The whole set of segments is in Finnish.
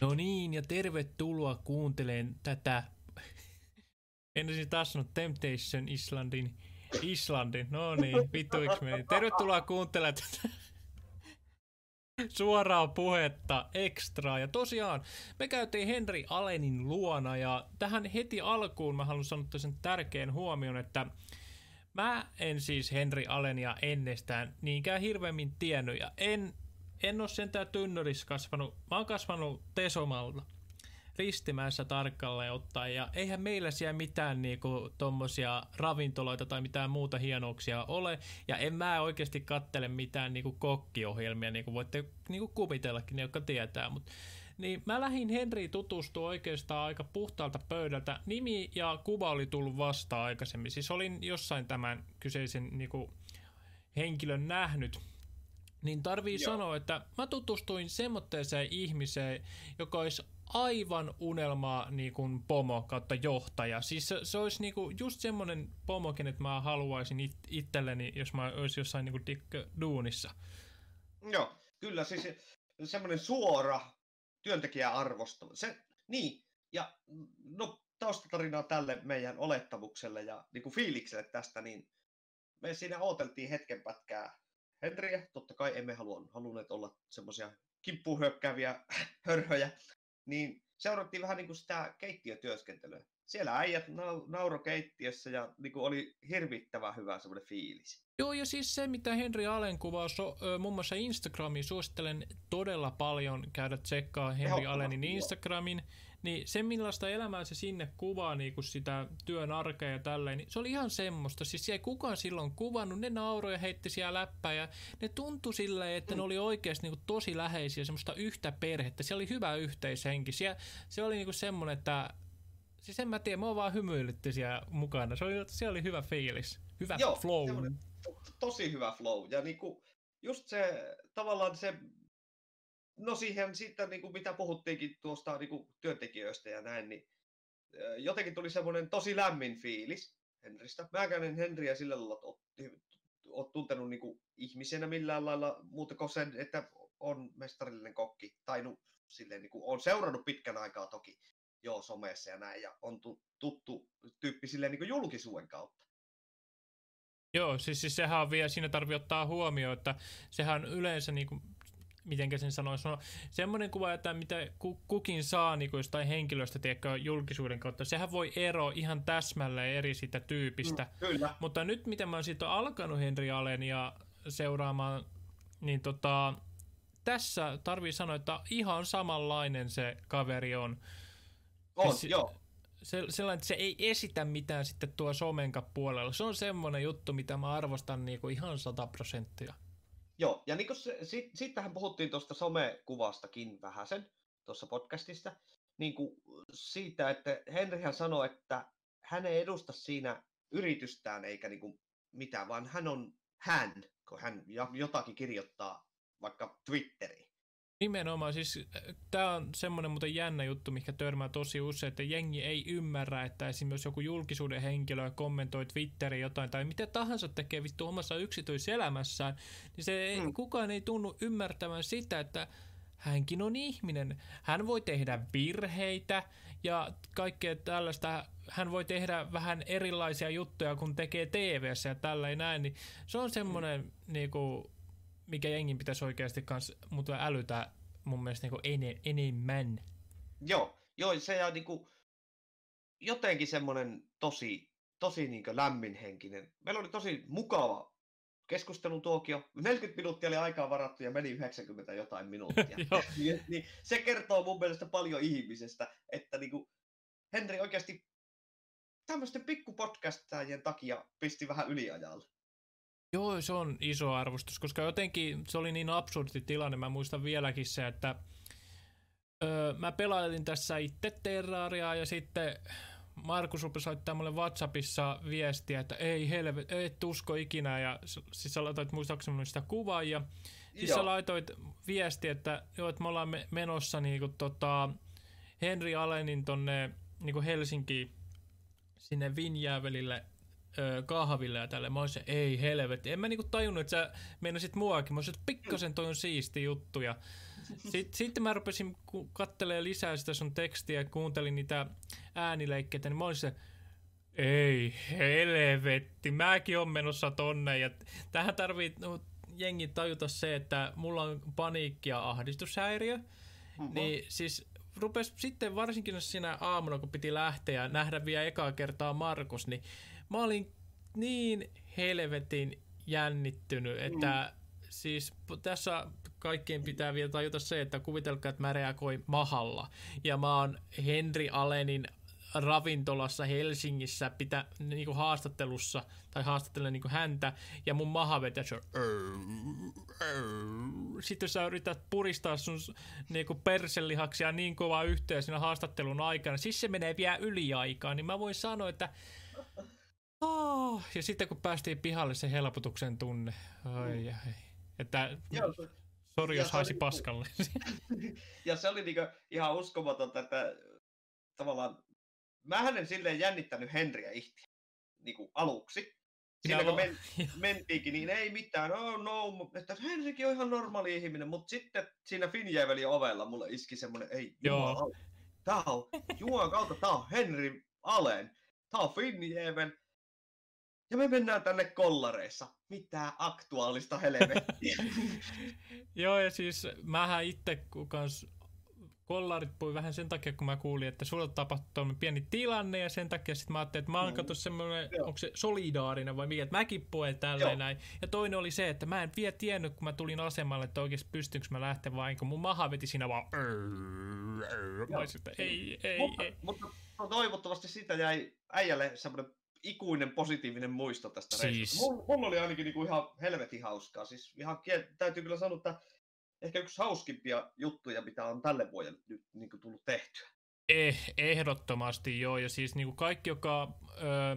No niin, ja tervetuloa kuuntelemaan tätä. En olisi taas sanonut Temptation Islandin. Islandin, no niin, vittuiksi meni. Tervetuloa kuuntelemaan tätä suoraa puhetta, ekstraa. Ja tosiaan, me käytiin Henri Alenin luona ja tähän heti alkuun mä haluan sanoa sen tärkeän huomion, että mä en siis Henri Alenia ennestään niinkään hirveämmin tiennyt ja en en ole sentään tynnyrissä kasvanut. Mä oon kasvanut Tesomalla. Ristimäessä tarkalleen ottaen. Ja eihän meillä siellä mitään niinku tommosia ravintoloita tai mitään muuta hienouksia ole. Ja en mä oikeasti kattele mitään niinku kokkiohjelmia, niin kuin voitte niinku kuvitellakin, ne jotka tietää. Mut, niin mä lähdin Henri tutustua oikeastaan aika puhtaalta pöydältä. Nimi ja kuva oli tullut vasta aikaisemmin. Siis olin jossain tämän kyseisen niinku, henkilön nähnyt niin tarvii Joo. sanoa, että mä tutustuin semmoitteeseen ihmiseen, joka olisi aivan unelmaa niin kuin pomo kautta johtaja. Siis se, se olisi niin kuin just semmoinen pomo, kenet mä haluaisin it, itselleni, jos mä olisin jossain niin kuin duunissa. Joo, kyllä siis semmoinen suora työntekijä arvostava. Se, niin, ja no taustatarinaa tälle meidän olettamukselle ja niin kuin fiilikselle tästä, niin me siinä ooteltiin hetken pätkää Henriä. Totta kai emme halua, halunneet olla semmoisia kimppuun hörhöjä. Niin seurattiin vähän niin kuin sitä keittiötyöskentelyä. Siellä äijät nauro keittiössä ja niin kuin oli hirvittävän hyvä semmoinen fiilis. Joo, ja siis se, mitä Henri Allen kuvaa so, muun muassa Instagramiin, suosittelen todella paljon käydä tsekkaa Henri Allenin Instagramin. Niin se millaista elämää se sinne kuvaa niin kuin sitä työn arkea ja tälleen, niin se oli ihan semmoista. Siis ei kukaan silloin kuvannut, ne nauroi ja heitti siellä läppää ja ne tuntui silleen, että ne oli oikeasti niin kuin tosi läheisiä, semmoista yhtä perhettä. Siellä oli hyvä yhteishenki. Siellä, se oli niin kuin semmoinen, että siis en mä tiedä, mä vaan hymyilytti siellä mukana. Se oli, siellä oli hyvä fiilis, hyvä Joo, flow. Tosi hyvä flow ja niinku, just se tavallaan se No siihen sitten, niin kuin mitä puhuttiinkin tuosta niin kuin työntekijöistä ja näin, niin jotenkin tuli semmoinen tosi lämmin fiilis Henristä. Mäkään en Henriä sillä lailla ole tuntenut niin kuin ihmisenä millään lailla muuta kuin sen, että on mestarillinen kokki. Tai no, silleen, niin kuin, on seurannut pitkän aikaa toki joo somessa ja näin, ja on tuttu tyyppi silleen niin julkisuuden kautta. Joo, siis, siis sehän on vielä, siinä tarvii ottaa huomioon, että sehän yleensä niin kuin miten sen sanoisi, no, semmoinen kuva, että mitä kukin saa niin kuin jostain henkilöstä tiedätkö, julkisuuden kautta, sehän voi ero ihan täsmälleen eri siitä tyypistä. Mm, kyllä. Mutta nyt miten mä oon siitä alkanut Henri Alenia seuraamaan, niin tota, tässä tarvii sanoa, että ihan samanlainen se kaveri on. On, siis, joo. Se, sellainen, että se ei esitä mitään sitten tuo somenka puolella. Se on semmoinen juttu, mitä mä arvostan niin kuin ihan sata prosenttia. Joo, ja niin se, sit, sittenhän puhuttiin tuosta somekuvastakin vähäsen tuossa podcastissa, niin kuin siitä, että Henrihän sanoi, että hän ei edusta siinä yritystään eikä niin kuin mitään, vaan hän on hän, kun hän jotakin kirjoittaa vaikka Twitteriin. Nimenomaan, siis äh, tämä on semmoinen muuten jännä juttu, mikä törmää tosi usein, että jengi ei ymmärrä, että esimerkiksi joku julkisuuden henkilö kommentoi Twitteriin jotain tai mitä tahansa tekee vittu omassa yksityiselämässään, niin se ei, mm. kukaan ei tunnu ymmärtävän sitä, että hänkin on ihminen. Hän voi tehdä virheitä ja kaikkea tällaista. Hän voi tehdä vähän erilaisia juttuja, kun tekee tv ja tällä näin, niin se on semmoinen mm. niinku, mikä jengin pitäisi oikeasti kans, mutta älytä mun mielestä niin ene, enemmän. Joo, joo, se on niinku jotenkin semmoinen tosi, tosi niin lämminhenkinen. Meillä oli tosi mukava keskustelun tuokio. 40 minuuttia oli aikaa varattu ja meni 90 jotain minuuttia. niin, niin, se kertoo mun mielestä paljon ihmisestä, että niinku Henri oikeasti tämmöisten pikkupodcastajien takia pisti vähän yliajalle. Joo, se on iso arvostus, koska jotenkin se oli niin absurdi tilanne. Mä muistan vieläkin se, että öö, mä pelailin tässä itse Terrariaa ja sitten Markus rupesi soittaa mulle Whatsappissa viestiä, että ei helvet, et usko ikinä. Ja siis sä laitoit muistaakseni sitä kuvaa ja siis joo. sä laitoit viesti, että joo, että me ollaan menossa niinku tota Henri Alenin tonne niinku Helsinki sinne Vinjäävelille kahville ja tälle. Mä olisin, ei helvetti. En mä niinku tajunnut, että sä meinasit muakin. Mä olisin, että pikkasen toi on siisti juttu. Ja Sitten, sitten mä rupesin katselemaan lisää sitä sun tekstiä ja kuuntelin niitä äänileikkeitä, niin mä olisin ei helvetti, mäkin on menossa tonne. Ja tähän tarvii no, jengi tajuta se, että mulla on paniikki ja ahdistushäiriö. Uh-huh. Niin siis rupes sitten varsinkin siinä aamuna, kun piti lähteä ja nähdä vielä ekaa kertaa Markus, niin mä olin niin helvetin jännittynyt, että mm. siis tässä kaikkien pitää vielä tajuta se, että kuvitelkaa, että mä reagoin mahalla. Ja mä oon Henri Alenin ravintolassa Helsingissä pitä, niin kuin haastattelussa, tai haastattelen niin kuin häntä, ja mun maha vetää se Sitten sä yrität puristaa sun niin kuin perselihaksia niin kovaa yhteen siinä haastattelun aikana, siis se menee vielä yliaikaa, niin mä voin sanoa, että Oh, ja sitten kun päästiin pihalle, se helpotuksen tunne. Ai, mm. ai. Että, sori jos haisi niinku, paskalle. ja se oli niinku ihan uskomatonta, että tavallaan mä hänen silleen jännittänyt Henriä ihtiä niin kuin aluksi. Siinä kun men, mentiinkin, niin ei mitään, oh no, että Henrikin on ihan normaali ihminen, mutta sitten siinä Finjävelin ovella mulle iski semmoinen, ei Joo. tää on, Jumalan kautta, tää on Henri Alen, tää on Finjävel, ja me mennään tänne kollareissa. Mitä aktuaalista helvettiä. Joo, ja siis mähän itse kans kollarit pui vähän sen takia, kun mä kuulin, että sulla tapahtui pieni tilanne ja sen takia sitten mä ajattelin, että mä oon mm. semmoinen, onko se solidaarinen vai mikä, että mäkin puen tälleen näin. Ja toinen oli se, että mä en vielä tiennyt, kun mä tulin asemalle, että oikeasti pystynkö mä lähteä vai kun mun maha veti siinä vaan mä sitten, ei, ei, mutta, ei. Mutta toivottavasti siitä jäi äijälle semmoinen ikuinen positiivinen muisto tästä siis... reissusta. Mulla, mulla oli ainakin niinku ihan helvetin hauskaa. Siis ihan täytyy kyllä sanoa, että ehkä yksi hauskimpia juttuja, mitä on tälle vuodelle nyt niin kuin tullut tehtyä. Eh, ehdottomasti joo, ja siis niin kuin kaikki, joka ö,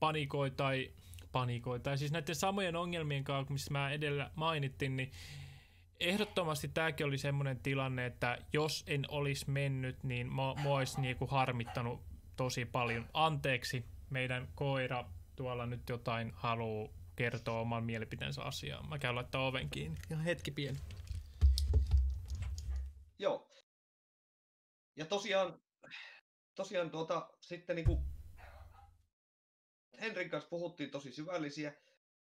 panikoi tai panikoi, tai siis näiden samojen ongelmien kanssa, mistä mä edellä mainittin, niin ehdottomasti tämäkin oli semmoinen tilanne, että jos en olisi mennyt, niin mua, mua olisi niin kuin harmittanut tosi paljon. Anteeksi, meidän koira tuolla nyt jotain haluaa kertoa oman mielipiteensä asiaan. Mä käyn laittaa oven kiinni. Ihan hetki pieni. Joo. Ja tosiaan, tosiaan tuota, sitten niin kuin Henrin kanssa puhuttiin tosi syvällisiä.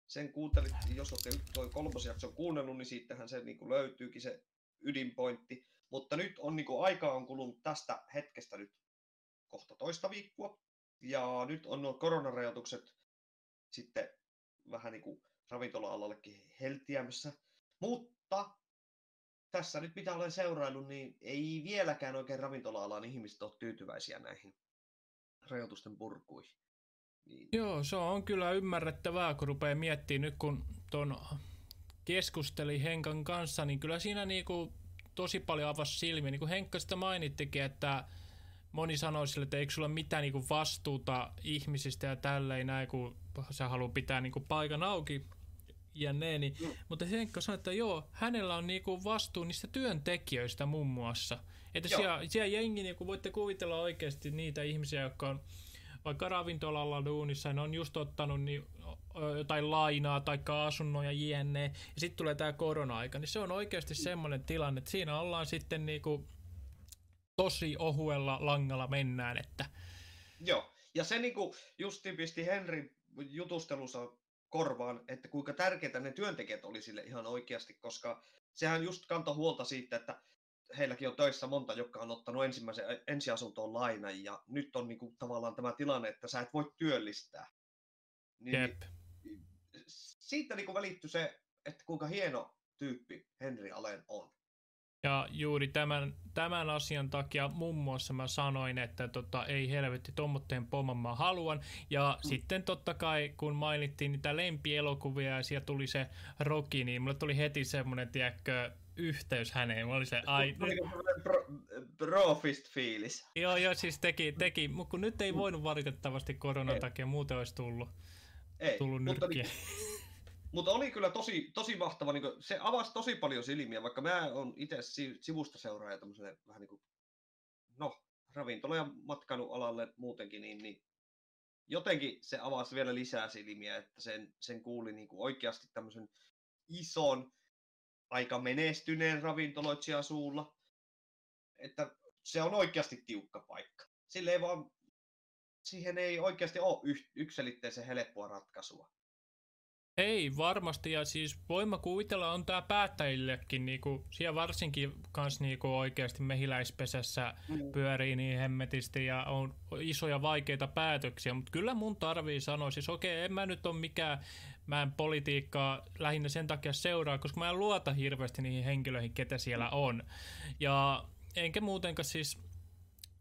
Sen kuuntelit, jos olette toi kolmas jakson kuunnellut, niin siitähän se niin kuin löytyykin se ydinpointti. Mutta nyt on niin kuin, aika on kulunut tästä hetkestä nyt kohta toista viikkoa. Ja nyt on nuo koronarajoitukset sitten vähän niin kuin ravintola-alallekin heltiämässä. Mutta tässä nyt mitä olen seuraillut, niin ei vieläkään oikein ravintola-alan ihmiset ole tyytyväisiä näihin rajoitusten purkuihin. Niin... Joo, se on kyllä ymmärrettävää, kun rupeaa miettimään nyt, kun ton keskusteli Henkan kanssa, niin kyllä siinä niinku tosi paljon avasi silmiä. Niin kuin Henkka sitä mainittikin, että moni sanoi sille, että eikö sulla mitään niinku vastuuta ihmisistä ja tälleen näin, kun sä haluaa pitää niinku paikan auki jne. Niin, mm. Mutta Henkka sanoi, että joo, hänellä on niinku vastuu niistä työntekijöistä muun muassa. Että siellä, siellä jengi, niin voitte kuvitella oikeasti niitä ihmisiä, jotka on vaikka ravintolalla duunissa, ne on just ottanut niin, jotain lainaa tai asunnoja jne. Ja sitten tulee tämä korona-aika, niin se on oikeasti semmoinen tilanne, että siinä ollaan sitten niinku tosi ohuella langalla mennään. Että... Joo, ja se niinku justiin pisti Henri jutustelussa korvaan, että kuinka tärkeitä ne työntekijät oli sille ihan oikeasti, koska sehän just kantoi huolta siitä, että heilläkin on töissä monta, jotka on ottanut ensimmäisen ensiasuntoon lainan, ja nyt on niinku tavallaan tämä tilanne, että sä et voi työllistää. Niin, Jep. Siitä niinku välittyi se, että kuinka hieno tyyppi Henri Alen on. Ja juuri tämän, tämän asian takia muun muassa mä sanoin, että tota, ei helvetti, tuommoitteen pomman mä haluan. Ja mm. sitten totta kai, kun mainittiin niitä lempielokuvia ja siellä tuli se Rocky, niin mulle tuli heti semmoinen, tiedätkö, yhteys häneen. Mä olin se, ai... Bro, brofist fiilis. Joo, joo, siis teki, teki. mutta kun nyt ei voinut valitettavasti koronan ei. takia, muuten olisi tullut, ei, tullut nyrkkiä. Niin, mutta oli kyllä tosi, tosi mahtava, niin kuin, se avasi tosi paljon silmiä, vaikka mä oon itse sivusta seuraaja tämmöiselle vähän niin kuin, no, ravintola- ja matkailualalle muutenkin, niin, niin jotenkin se avasi vielä lisää silmiä, että sen, sen kuuli niin kuin oikeasti tämmöisen ison aika menestyneen ravintoloitsijan suulla, että se on oikeasti tiukka paikka. Sille ei vaan, siihen ei oikeasti ole yksilitteisen helppoa ratkaisua. Ei varmasti, ja siis voima kuvitella on tämä päättäjillekin, niinku, siellä varsinkin kans niinku oikeasti mehiläispesässä mm. pyörii niin hemmetisti ja on isoja vaikeita päätöksiä, mutta kyllä mun tarvii sanoa, siis okei, okay, en mä nyt ole mikään, mä en politiikkaa lähinnä sen takia seuraa, koska mä en luota hirveästi niihin henkilöihin, ketä siellä on. Ja enkä muutenkaan siis,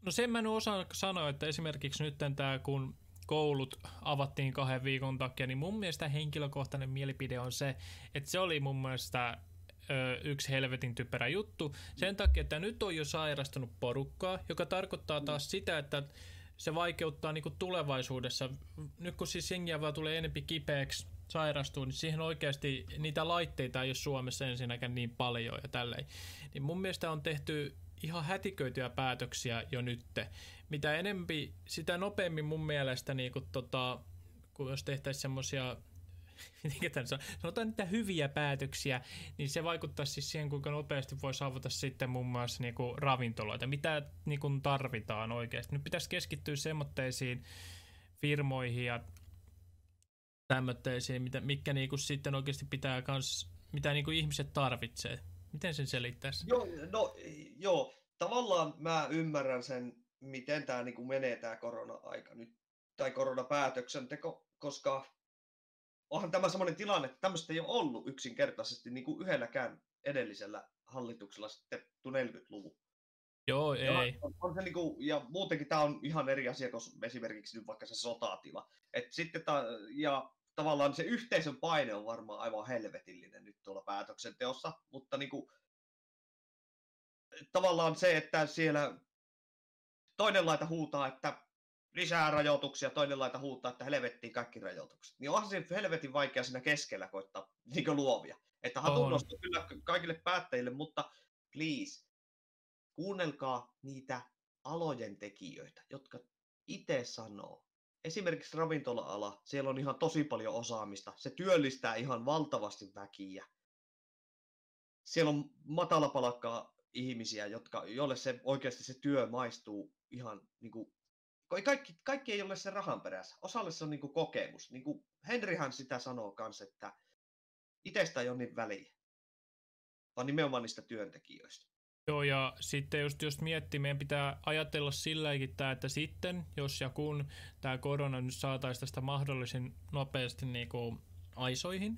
no sen mä en osaa sanoa, että esimerkiksi nyt tämä, kun koulut avattiin kahden viikon takia, niin mun mielestä henkilökohtainen mielipide on se, että se oli mun mielestä yksi helvetin typerä juttu. Sen takia, että nyt on jo sairastunut porukkaa, joka tarkoittaa taas sitä, että se vaikeuttaa niin tulevaisuudessa. Nyt kun siis jengiä vaan tulee enempi kipeäksi, sairastuu, niin siihen oikeasti niitä laitteita ei ole Suomessa ensinnäkään niin paljon ja tälleen. Niin mun mielestä on tehty ihan hätiköityjä päätöksiä jo nytte. Mitä enempi, sitä nopeammin mun mielestä, niin kuin tota, kun jos tehtäisiin semmoisia sanotaan niitä hyviä päätöksiä, niin se vaikuttaa siis siihen, kuinka nopeasti voi saavuttaa sitten muun muassa niin kuin ravintoloita, mitä niin kuin tarvitaan oikeasti. Nyt pitäisi keskittyä semmoitteisiin firmoihin ja tämmöitteisiin, mitä, mitkä niin kuin sitten oikeasti pitää kans, mitä niin kuin ihmiset tarvitsee. Miten sen selittäisi? Joo, no, joo, tavallaan mä ymmärrän sen, miten tämä niin menee tämä korona-aika nyt, tai koronapäätöksenteko, koska onhan tämä sellainen tilanne, että tämmöistä ei ole ollut yksinkertaisesti niin kuin yhdelläkään edellisellä hallituksella sitten 40-luvun. Joo, ei. Ja, on, on se niinku, ja muutenkin tämä on ihan eri asia kuin esimerkiksi nyt vaikka se sotatila. Et sitten ta, ja tavallaan se yhteisön paine on varmaan aivan helvetillinen nyt tuolla päätöksenteossa, mutta niinku, tavallaan se, että siellä toinen laita huutaa, että lisää rajoituksia, toinen laita huutaa, että helvettiin kaikki rajoitukset. Niin onhan se helvetin vaikea siinä keskellä koittaa niin luovia. Että hatunnosta kyllä kaikille päättäjille, mutta please, kuunnelkaa niitä alojen tekijöitä, jotka itse sanoo. Esimerkiksi ravintola-ala, siellä on ihan tosi paljon osaamista. Se työllistää ihan valtavasti väkiä. Siellä on matalapalakkaa ihmisiä, jotka, joille se oikeasti se työ maistuu ihan niin kuin, kaikki, kaikki ei ole se rahan perässä. Osalle se on niin kuin kokemus. Niin kuin Henrihan sitä sanoo myös, että itsestä ei ole niin väliä, vaan nimenomaan niistä työntekijöistä. Joo, ja sitten just, jos miettii, meidän pitää ajatella silläkin, että sitten, jos ja kun tämä korona nyt saataisiin tästä mahdollisen nopeasti niin kuin aisoihin,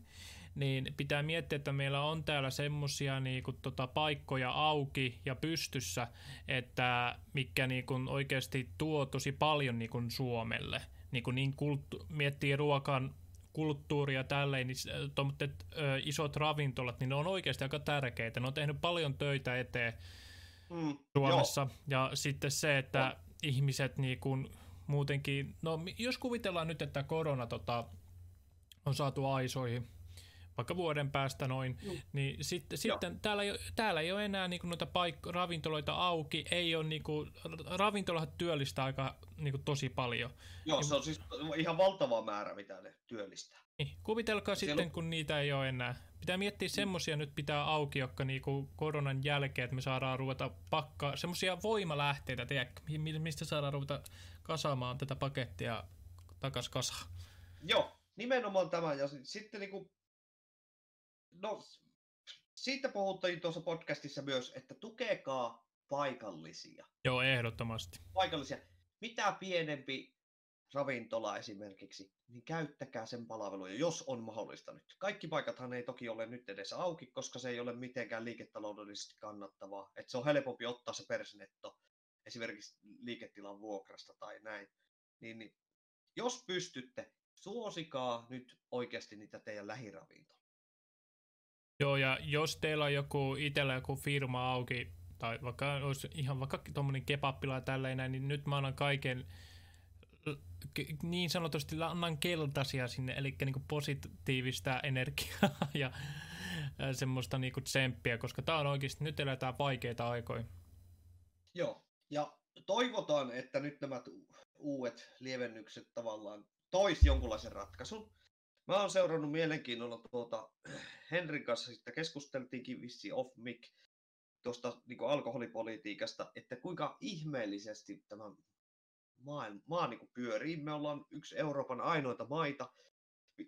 niin pitää miettiä, että meillä on täällä semmoisia niinku tota, paikkoja auki ja pystyssä, että mikä niinku oikeasti tuo tosi paljon niinku Suomelle. Niinku niin kulttu- miettii ruokan kulttuuria tälleen, niin tommoset, ö, isot ravintolat, niin ne on oikeasti aika tärkeitä. Ne on tehnyt paljon töitä eteen mm, Suomessa. Joo. Ja sitten se, että no. ihmiset niin kuin muutenkin, no jos kuvitellaan nyt, että korona tota, on saatu aisoihin, vaikka vuoden päästä noin, mm. niin sit, sitten täällä ei, täällä ei ole enää niinku noita paik- ravintoloita auki, ei ole niinku, ravintolat työllistää aika niinku tosi paljon. Joo, niin, se on siis ihan valtava määrä, mitä ne työllistää. Niin, kuvitelkaa Siellä... sitten, kun niitä ei ole enää. Pitää miettiä mm. semmoisia nyt pitää auki, jotka niinku koronan jälkeen, että me saadaan ruveta pakkaa, semmoisia voimalähteitä, tiedä, mistä saadaan ruveta kasaamaan tätä pakettia takas kasaan. Joo, nimenomaan tämä. Ja sitten niinku no, siitä puhuttiin tuossa podcastissa myös, että tukekaa paikallisia. Joo, ehdottomasti. Paikallisia. Mitä pienempi ravintola esimerkiksi, niin käyttäkää sen palveluja, jos on mahdollista nyt. Kaikki paikathan ei toki ole nyt edes auki, koska se ei ole mitenkään liiketaloudellisesti kannattavaa. Että se on helpompi ottaa se persnetto esimerkiksi liiketilan vuokrasta tai näin. Niin, niin jos pystytte, suosikaa nyt oikeasti niitä teidän lähiravintoja. Joo, ja jos teillä on joku itsellä joku firma auki, tai vaikka olisi ihan vaikka tuommoinen kebappila tälleen, niin nyt mä annan kaiken niin sanotusti annan keltaisia sinne, eli niin positiivista energiaa ja semmoista niin tsemppiä, koska tämä on oikeasti, nyt eletään vaikeita aikoja. Joo, ja toivotaan, että nyt nämä uudet lievennykset tavallaan tois jonkunlaisen ratkaisun. Mä oon seurannut mielenkiinnolla tuota, Henrin kanssa sitten keskusteltiinkin vissi off mic tuosta niin alkoholipolitiikasta, että kuinka ihmeellisesti tämä maa, maa niin pyörii. Me ollaan yksi Euroopan ainoita maita,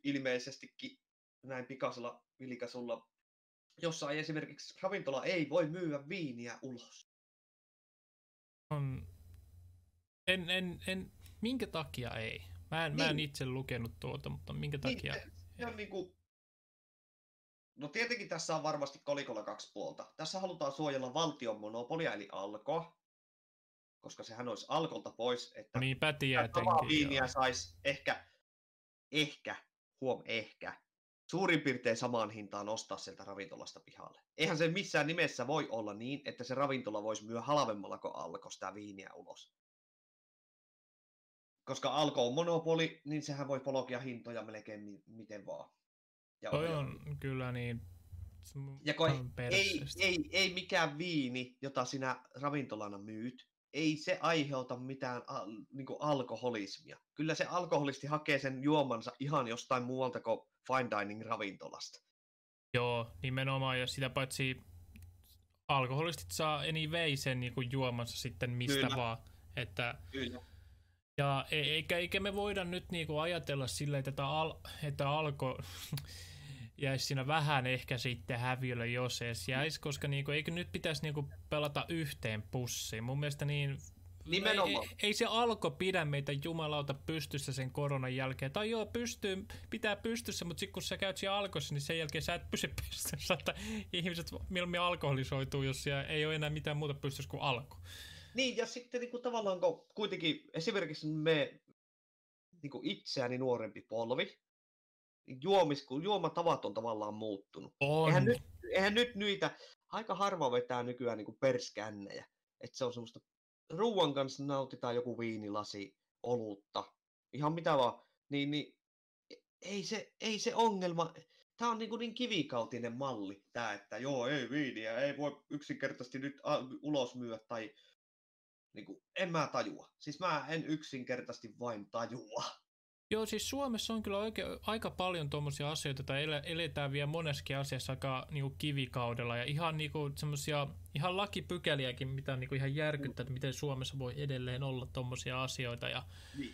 ilmeisestikin näin pikaisella vilikasulla, jossa ei esimerkiksi ravintola ei voi myyä viiniä ulos. En, en, en, minkä takia ei? Mä en, niin. mä en niin. itse lukenut tuota, mutta minkä niin, takia? Se on niin kuin... No tietenkin tässä on varmasti kolikolla kaksi puolta. Tässä halutaan suojella valtion monopolia, eli alkoa, koska sehän olisi alkolta pois, että Niinpä tietenkin, viiniä saisi ehkä, ehkä, huom, ehkä, suurin piirtein samaan hintaan ostaa sieltä ravintolasta pihalle. Eihän se missään nimessä voi olla niin, että se ravintola voisi myö halvemmalla kuin alko sitä viiniä ulos. Koska alko on monopoli, niin sehän voi polokia hintoja melkein miten vaan. Ja Toi on kyllä niin ja kun ei, ei, ei mikään viini, jota sinä ravintolana myyt, ei se aiheuta mitään al, niin alkoholismia. Kyllä se alkoholisti hakee sen juomansa ihan jostain muualta kuin fine dining ravintolasta. Joo, nimenomaan. Ja sitä paitsi alkoholistit saa anyway sen niin kuin juomansa sitten mistä Kyllä. vaan. Että, Kyllä. Ja e, eikä, eikä me voida nyt niinku ajatella sillä, että, al, että alko jäisi siinä vähän ehkä sitten häviölle, jos edes jäisi, koska niinku, eikö nyt pitäisi niinku pelata yhteen pussiin. Mun mielestä niin Nimenomaan. Ei, ei, se alko pidä meitä jumalauta pystyssä sen koronan jälkeen. Tai joo, pystyy, pitää pystyssä, mutta sitten kun sä käyt siellä alkossa, niin sen jälkeen sä et pysy pystyssä. Että ihmiset mieluummin alkoholisoituu, jos siellä ei ole enää mitään muuta pystyssä kuin alko. Niin, ja sitten niin kuin, tavallaan kun kuitenkin esimerkiksi me niin kuin itseäni nuorempi polvi, niin juomis, kun juomatavat on tavallaan muuttunut. On. Eihän nyt, eihän nyt niitä, aika harva vetää nykyään niin kuin perskännejä. Että se on semmoista, ruuan kanssa nautitaan joku viinilasi, olutta, ihan mitä vaan. Niin, niin ei se, ei se ongelma, tämä on niin, kuin niin kivikautinen malli, tämä, että joo, ei viiniä, ei voi yksinkertaisesti nyt ulos myyä tai niin kuin, en mä tajua. Siis mä en yksinkertaisesti vain tajua. Joo, siis Suomessa on kyllä oikein, aika paljon tuommoisia asioita, joita eletään vielä moneskin asiassa aika niin kuin kivikaudella. Ja ihan niin kuin, semmoisia, ihan lakipykäliäkin, mitä on niin kuin ihan järkyttää, että miten Suomessa voi edelleen olla tuommoisia asioita. Ja, niin.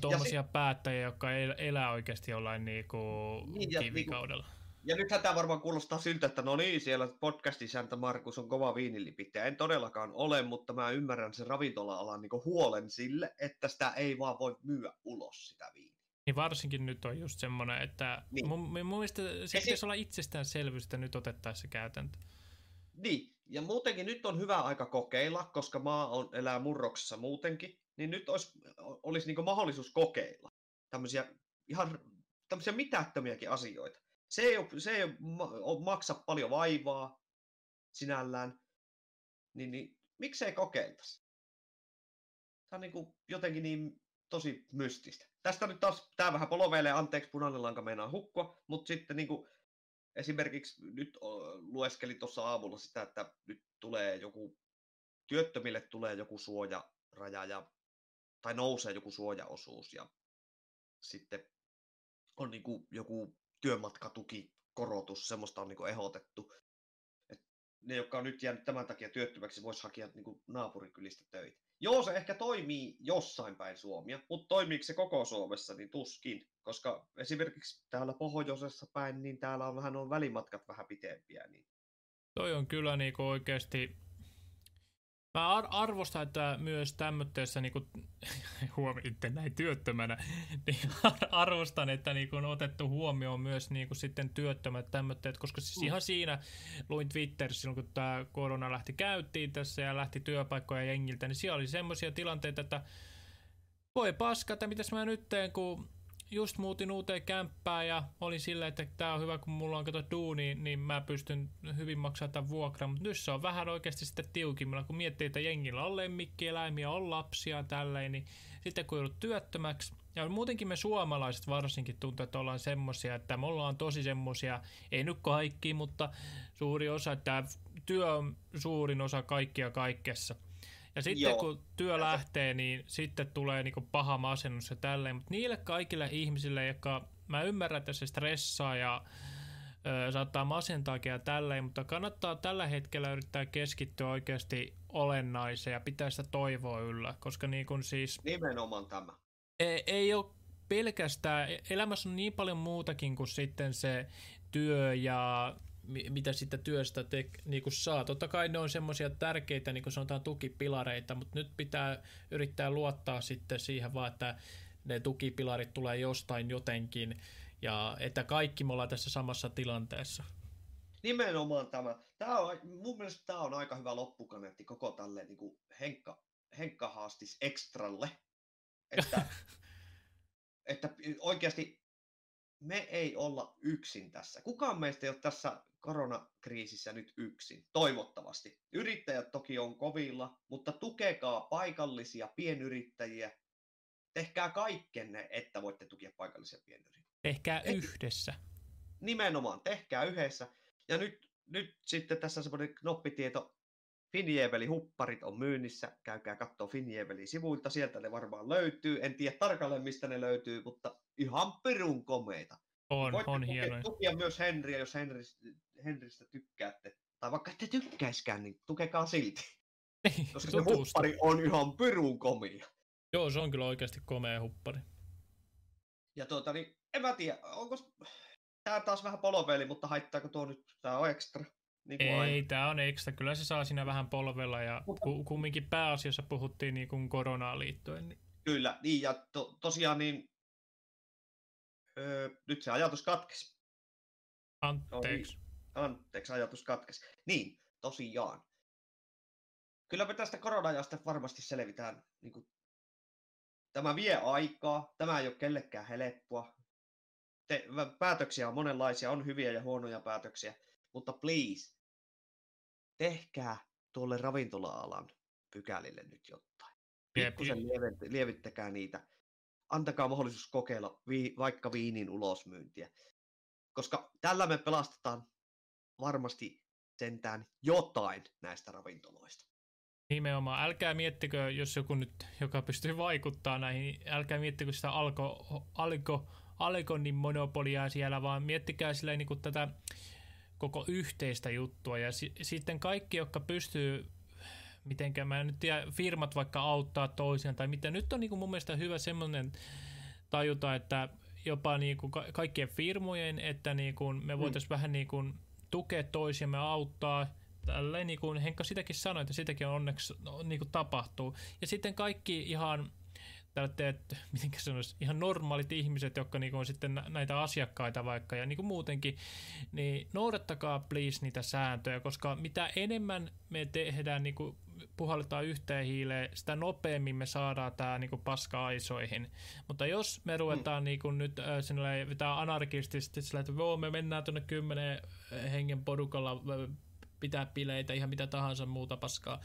Tuommoisia päättäjiä, jotka elää oikeasti jollain niin kuin niin, kivikaudella. Niin kuin, ja nythän tämä varmaan kuulostaa siltä, että no niin, siellä podcastisäntä Markus on kova viinilipittäjä. En todellakaan ole, mutta mä ymmärrän sen ravintola-alan niin huolen sille, että sitä ei vaan voi myyä ulos sitä viiniä. Niin varsinkin nyt on just semmoinen, että niin. mun, mun mielestä se pitäisi olla itsestäänselvyys, että nyt otettaisiin käytäntö. Niin, ja muutenkin nyt on hyvä aika kokeilla, koska maa on, elää murroksessa muutenkin, niin nyt olisi, olisi niin mahdollisuus kokeilla tämmöisiä ihan tämmöisiä mitättömiäkin asioita. Se ei, ole, se ei ole, maksa paljon vaivaa sinällään, niin, niin miksei kokeiltaisi? Tämä on niin kuin jotenkin niin tosi mystistä. Tästä nyt taas, tämä vähän poloveilee, anteeksi, punainen lanka meinaa hukkua, mutta sitten niin kuin, esimerkiksi nyt lueskelin tuossa aamulla sitä, että nyt tulee joku, työttömille tulee joku suojaraja ja, tai nousee joku suojaosuus ja sitten on niin kuin joku työmatkatukikorotus, semmoista on niin ehdotettu. Et ne, jotka on nyt jäänyt tämän takia työttömäksi, voisi hakea niin naapurikylistä töitä. Joo, se ehkä toimii jossain päin Suomia, mutta toimiiko se koko Suomessa, niin tuskin. Koska esimerkiksi täällä pohjoisessa päin, niin täällä on vähän on välimatkat vähän pitempiä. Niin... Toi on kyllä niin oikeasti Mä ar- arvostan, että myös tämmöisessä, niin huomioitte näin työttömänä, niin arvostan, että niin kuin, on otettu huomioon myös niin kuin, sitten työttömät tämmöitteet, koska siis mm. ihan siinä luin Twitterissä silloin, kun tämä korona lähti käyttiin tässä ja lähti työpaikkoja jengiltä, niin siellä oli semmoisia tilanteita, että voi paska, että mitäs mä nyt teen, kun just muutin uuteen kämppään ja olin silleen, että tämä on hyvä, kun mulla on kato duuni, niin mä pystyn hyvin maksamaan tämän vuokran. Mutta nyt se on vähän oikeasti sitten tiukimmilla, kun miettii, että jengillä on lemmikkieläimiä, on lapsia tälleen, niin sitten kun joudut työttömäksi, ja muutenkin me suomalaiset varsinkin tuntuu, että ollaan semmosia, että me ollaan tosi semmosia, ei nyt kaikki, mutta suuri osa, että työ on suurin osa kaikkia kaikessa. Ja sitten Joo. kun työ lähtee, niin sitten tulee niinku paha masennus ja tälleen. Mutta niille kaikille ihmisille, jotka mä ymmärrän, että se stressaa ja ö, saattaa masentaakin ja tälleen, mutta kannattaa tällä hetkellä yrittää keskittyä oikeasti olennaiseen ja pitää sitä toivoa yllä, koska niin kun siis... Nimenomaan tämä. Ei, ei ole pelkästään, elämässä on niin paljon muutakin kuin sitten se työ ja mitä sitä työstä te, niin kuin saa. Totta kai ne on semmoisia tärkeitä, niin kuin sanotaan, tukipilareita, mutta nyt pitää yrittää luottaa sitten siihen vaan, että ne tukipilarit tulee jostain jotenkin, ja että kaikki me ollaan tässä samassa tilanteessa. Nimenomaan tämä. tämä on, mun mielestä tämä on aika hyvä loppukaneetti koko tälle niin kuin Henkka, Henkka haastis ekstralle. Että, että oikeasti me ei olla yksin tässä. Kukaan meistä ei ole tässä koronakriisissä nyt yksin, toivottavasti. Yrittäjät toki on kovilla, mutta tukekaa paikallisia pienyrittäjiä. Tehkää kaikkenne, että voitte tukea paikallisia pienyrittäjiä. Tehkää Et, yhdessä. Nimenomaan, tehkää yhdessä. Ja nyt, nyt sitten tässä semmoinen knoppitieto. Finjeveli hupparit on myynnissä. Käykää katsoa Finjeveli sivuilta, sieltä ne varmaan löytyy. En tiedä tarkalleen mistä ne löytyy, mutta ihan pirun komeita. On, Voitte on hienoja. tukia myös Henriä, jos Henristä, Henristä tykkäätte. Tai vaikka ette tykkäiskään, niin tukekaa silti. Niin, Koska se huppari on ihan pirun komia. Joo, se on kyllä oikeasti komea huppari. Ja tuota, niin, en mä tiedä, onko tää taas vähän poloveli, mutta haittaako tuo nyt, tää on ekstra? Niin Ei, aina. tää on ekstra. Kyllä se saa siinä vähän polvella ja mutta... kumminkin pääasiassa puhuttiin niin kuin koronaan liittyen. Niin... Kyllä, niin ja to, tosiaan niin Öö, nyt se ajatus katkesi. Anteeksi. No, anteeksi, ajatus katkesi. Niin, tosiaan. Kyllä me tästä korona-ajasta varmasti selvitään. Niin kuin, tämä vie aikaa, tämä ei ole kellekään helppoa. Te, päätöksiä on monenlaisia, on hyviä ja huonoja päätöksiä, mutta please, tehkää tuolle ravintola-alan pykälille nyt jotain. Pikkusen lievittäkää niitä antakaa mahdollisuus kokeilla vi, vaikka viinin ulosmyyntiä. Koska tällä me pelastetaan varmasti sentään jotain näistä ravintoloista. Nimenomaan. Älkää miettikö, jos joku nyt, joka pystyy vaikuttaa näihin, älkää miettikö sitä alko, alko, alkonin monopolia siellä, vaan miettikää silleen niin kuin tätä koko yhteistä juttua. Ja si- sitten kaikki, jotka pystyy mitenkä mä en nyt tiedä, firmat vaikka auttaa toisiaan tai mitä. Nyt on niin kuin mun mielestä hyvä semmoinen tajuta, että jopa niin kuin kaikkien firmojen, että niin kuin me voitaisiin mm. vähän niin kuin tukea toisiamme, auttaa. Tälleen niin kuin Henkka sitäkin sanoi, että sitäkin on onneksi niin kuin tapahtuu. Ja sitten kaikki ihan tällaiset, miten sanoisi, ihan normaalit ihmiset, jotka niinku on sitten näitä asiakkaita vaikka ja niinku muutenkin, niin noudattakaa please niitä sääntöjä, koska mitä enemmän me tehdään, niinku puhalletaan yhteen hiileen, sitä nopeammin me saadaan tämä niinku paska aisoihin. Mutta jos me ruvetaan mm. niinku nyt äh, sinne vetää anarkistisesti sillä, että Voo, me mennään tuonne kymmenen hengen porukalla pitää bileitä, ihan mitä tahansa muuta paskaa,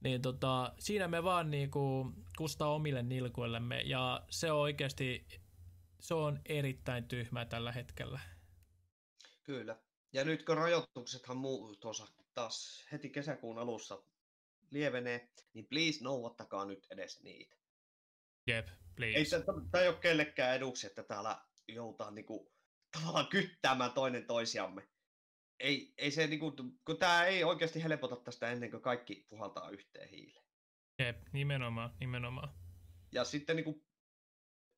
niin tota, siinä me vaan niinku kustaa omille nilkuillemme ja se on oikeasti, se on erittäin tyhmä tällä hetkellä. Kyllä. Ja nyt kun rajoituksethan muu tuossa taas heti kesäkuun alussa lievenee, niin please noudattakaa nyt edes niitä. Jep, please. Ei tämä ei ole kellekään eduksi, että täällä joutaa niinku, tavallaan kyttäämään toinen toisiamme ei, ei se, niin kuin, kun tämä ei oikeasti helpota tästä ennen kuin kaikki puhaltaa yhteen hiileen. Jep, nimenomaan, nimenomaan. Ja sitten niin kuin,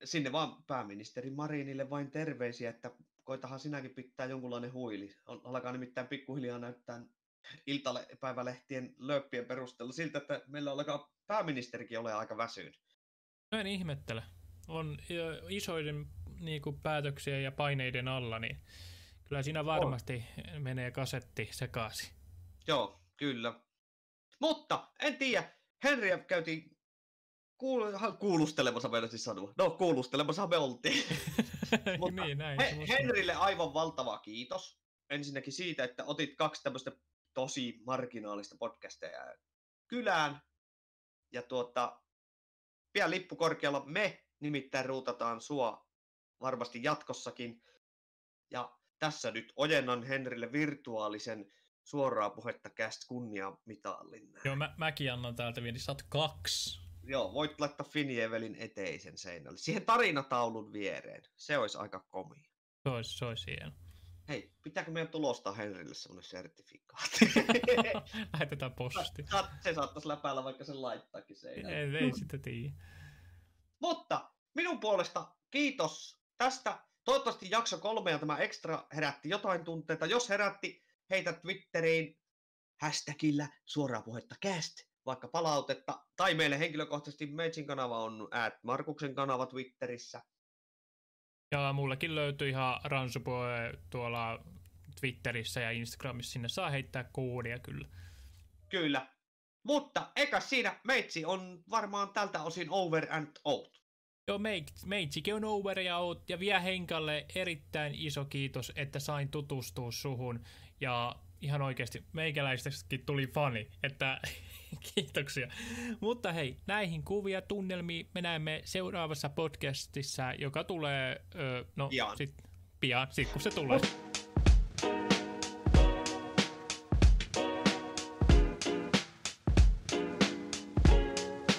sinne vaan pääministeri Marinille vain terveisiä, että koitahan sinäkin pitää jonkunlainen huili. Alkaa nimittäin pikkuhiljaa näyttää iltapäivälehtien lööppien perusteella siltä, että meillä alkaa pääministerikin ole aika väsynyt. Mä en ihmettele. On isoiden niin kuin, päätöksiä ja paineiden alla, niin Kyllä siinä varmasti on. menee kasetti sekaisin. Joo, kyllä. Mutta en tiedä, Henriä käytiin kuul- kuulustelemassa, meidän siis sanoa. No, kuulustelemassa me oltiin. Mutta niin, näin. He- Henrille aivan valtava kiitos. Ensinnäkin siitä, että otit kaksi tämmöistä tosi marginaalista podcasteja kylään. Ja tuota, pian lippu korkealla me nimittäin ruutataan sua varmasti jatkossakin. Ja tässä nyt ojennan Henrille virtuaalisen suoraa puhetta cast kunnia mitallin. Joo, mä, mäkin annan täältä vielä, saat kaksi. Joo, voit laittaa Finievelin eteisen seinälle. Siihen tarinataulun viereen. Se olisi aika komia. Se olisi, se olisi hieno. Hei, pitääkö meidän tulostaa Henrille semmoinen sertifikaatti? Lähetetään posti. se saattaisi läpäällä vaikka sen laittaakin seinälle. Ei, ei sitä tiedä. Mutta minun puolesta kiitos tästä. Toivottavasti jakso kolme ja tämä extra herätti jotain tunteita. Jos herätti, heitä Twitteriin hashtagillä suoraa puhetta cast, vaikka palautetta. Tai meille henkilökohtaisesti Meitsin kanava on at Markuksen kanava Twitterissä. Ja mullekin löytyy ihan Ransupoe tuolla Twitterissä ja Instagramissa. Sinne saa heittää koodia kyllä. Kyllä. Mutta eka siinä meitsi on varmaan tältä osin over and out. Joo, meitsikin on over ja out. Ja vielä Henkalle erittäin iso kiitos, että sain tutustua suhun. Ja ihan oikeasti meikäläistäkin tuli fani, että kiitoksia. Mutta hei, näihin kuvia, tunnelmiin me näemme seuraavassa podcastissa, joka tulee, öö, no pian, sit, pian sit kun se tulee.